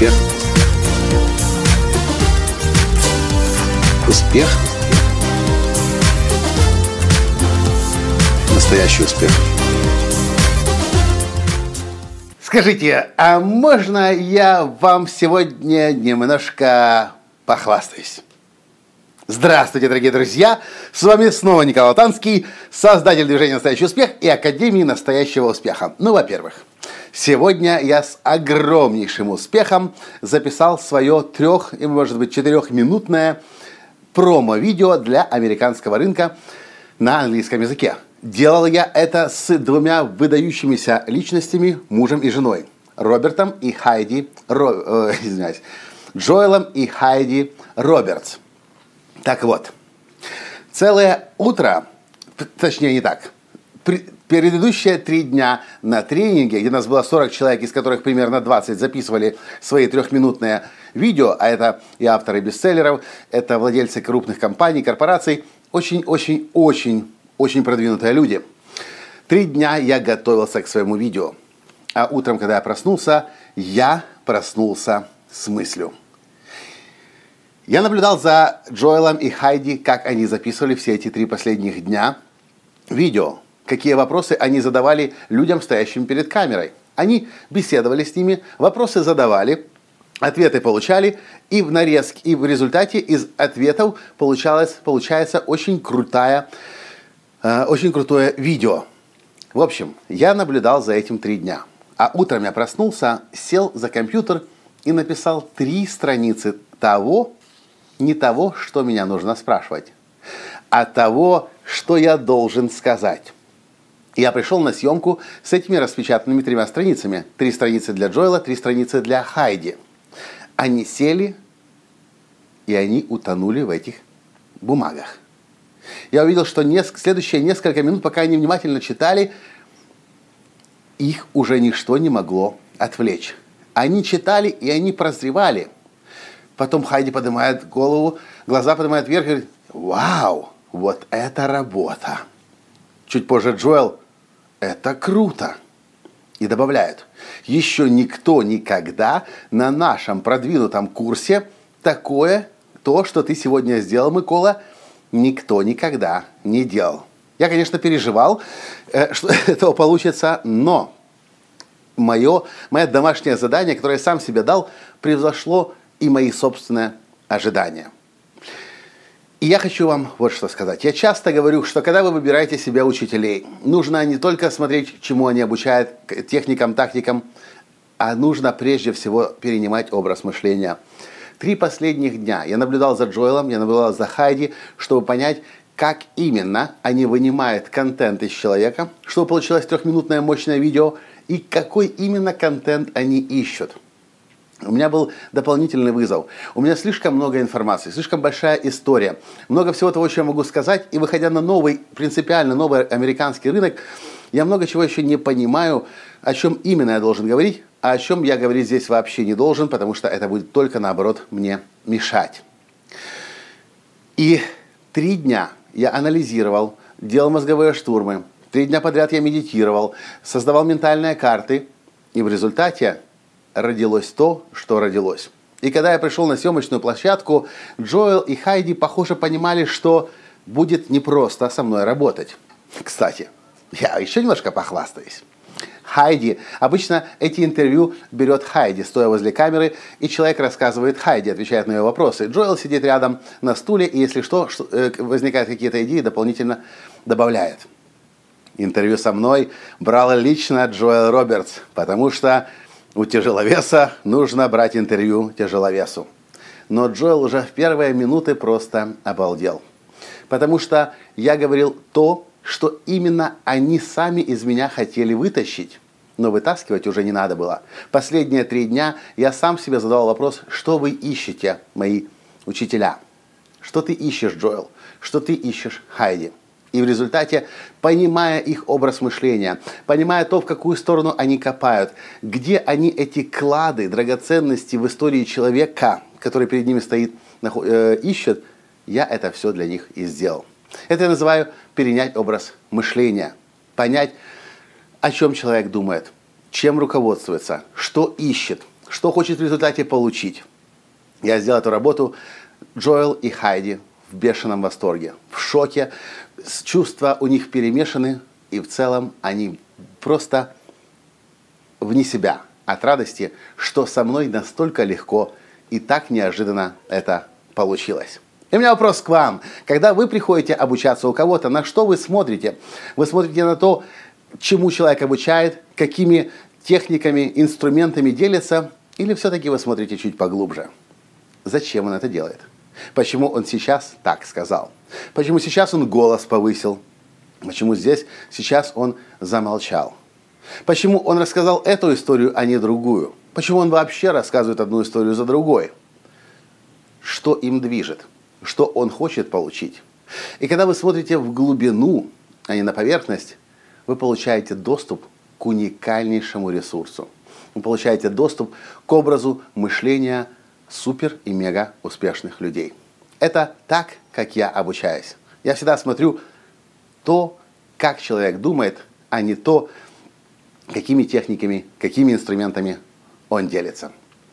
Успех. Успех. Настоящий успех. Скажите, а можно я вам сегодня немножко похвастаюсь? Здравствуйте, дорогие друзья! С вами снова Николай Танский, создатель движения «Настоящий успех» и Академии настоящего успеха. Ну, во-первых, сегодня я с огромнейшим успехом записал свое трех, и может быть четырехминутное промо-видео для американского рынка на английском языке. Делал я это с двумя выдающимися личностями, мужем и женой. Робертом и Хайди, Ро, э, извиняюсь, Джоэлом и Хайди Робертс. Так вот, целое утро, точнее не так, предыдущие три дня на тренинге, где нас было 40 человек, из которых примерно 20 записывали свои трехминутные видео, а это и авторы бестселлеров, это владельцы крупных компаний, корпораций, очень-очень-очень очень продвинутые люди. Три дня я готовился к своему видео, а утром, когда я проснулся, я проснулся с мыслью. Я наблюдал за Джоэлом и Хайди, как они записывали все эти три последних дня видео, какие вопросы они задавали людям, стоящим перед камерой. Они беседовали с ними, вопросы задавали, ответы получали, и в нарезке, и в результате из ответов получалось, получается очень крутая, э, очень крутое видео. В общем, я наблюдал за этим три дня. А утром я проснулся, сел за компьютер и написал три страницы того, не того, что меня нужно спрашивать, а того, что я должен сказать. Я пришел на съемку с этими распечатанными тремя страницами. Три страницы для Джоэла, три страницы для Хайди. Они сели, и они утонули в этих бумагах. Я увидел, что неск- следующие несколько минут, пока они внимательно читали, их уже ничто не могло отвлечь. Они читали, и они прозревали – Потом Хайди поднимает голову, глаза поднимает вверх и говорит, вау, вот это работа. Чуть позже Джоэл, это круто. И добавляет, еще никто никогда на нашем продвинутом курсе такое, то, что ты сегодня сделал, Микола, никто никогда не делал. Я, конечно, переживал, э, что этого получится, но мое, мое домашнее задание, которое я сам себе дал, превзошло и мои собственные ожидания. И я хочу вам вот что сказать. Я часто говорю, что когда вы выбираете себе учителей, нужно не только смотреть, чему они обучают, техникам, тактикам, а нужно прежде всего перенимать образ мышления. Три последних дня я наблюдал за Джоэлом, я наблюдал за Хайди, чтобы понять, как именно они вынимают контент из человека, чтобы получилось трехминутное мощное видео, и какой именно контент они ищут – у меня был дополнительный вызов. У меня слишком много информации, слишком большая история, много всего того, что я могу сказать. И выходя на новый, принципиально новый американский рынок, я много чего еще не понимаю, о чем именно я должен говорить, а о чем я говорить здесь вообще не должен, потому что это будет только наоборот мне мешать. И три дня я анализировал, делал мозговые штурмы, три дня подряд я медитировал, создавал ментальные карты, и в результате родилось то, что родилось. И когда я пришел на съемочную площадку, Джоэл и Хайди, похоже, понимали, что будет непросто со мной работать. Кстати, я еще немножко похвастаюсь. Хайди. Обычно эти интервью берет Хайди, стоя возле камеры, и человек рассказывает Хайди, отвечает на ее вопросы. Джоэл сидит рядом на стуле, и если что, э, возникают какие-то идеи, дополнительно добавляет. Интервью со мной брал лично Джоэл Робертс, потому что у тяжеловеса нужно брать интервью тяжеловесу. Но Джоэл уже в первые минуты просто обалдел. Потому что я говорил то, что именно они сами из меня хотели вытащить. Но вытаскивать уже не надо было. Последние три дня я сам себе задавал вопрос, что вы ищете, мои учителя? Что ты ищешь, Джоэл? Что ты ищешь, Хайди? И в результате, понимая их образ мышления, понимая то, в какую сторону они копают, где они эти клады, драгоценности в истории человека, который перед ними стоит, э, ищут, я это все для них и сделал. Это я называю перенять образ мышления, понять, о чем человек думает, чем руководствуется, что ищет, что хочет в результате получить. Я сделал эту работу Джоэл и Хайди в бешеном восторге, шоке, чувства у них перемешаны, и в целом они просто вне себя от радости, что со мной настолько легко и так неожиданно это получилось. И у меня вопрос к вам. Когда вы приходите обучаться у кого-то, на что вы смотрите? Вы смотрите на то, чему человек обучает, какими техниками, инструментами делится, или все-таки вы смотрите чуть поглубже? Зачем он это делает? Почему он сейчас так сказал? Почему сейчас он голос повысил? Почему здесь сейчас он замолчал? Почему он рассказал эту историю, а не другую? Почему он вообще рассказывает одну историю за другой? Что им движет? Что он хочет получить? И когда вы смотрите в глубину, а не на поверхность, вы получаете доступ к уникальнейшему ресурсу. Вы получаете доступ к образу мышления супер и мега успешных людей. Это так, как я обучаюсь. Я всегда смотрю то, как человек думает, а не то, какими техниками, какими инструментами он делится.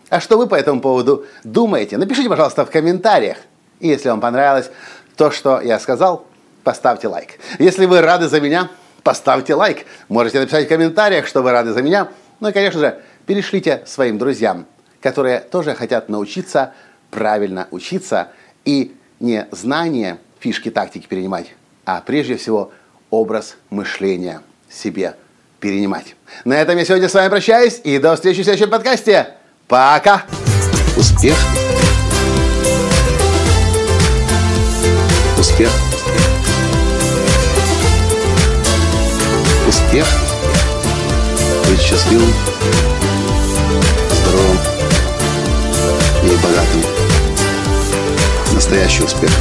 А что вы по этому поводу думаете? Напишите, пожалуйста, в комментариях. И если вам понравилось то, что я сказал, поставьте лайк. Если вы рады за меня, поставьте лайк. Можете написать в комментариях, что вы рады за меня. Ну и, конечно же, перешлите своим друзьям, которые тоже хотят научиться правильно учиться и не знания, фишки, тактики перенимать, а прежде всего образ мышления себе перенимать. На этом я сегодня с вами прощаюсь и до встречи в следующем подкасте. Пока! Успех! Успех! Успех! Быть счастливым, здоровым и богатым. Настоящий успех!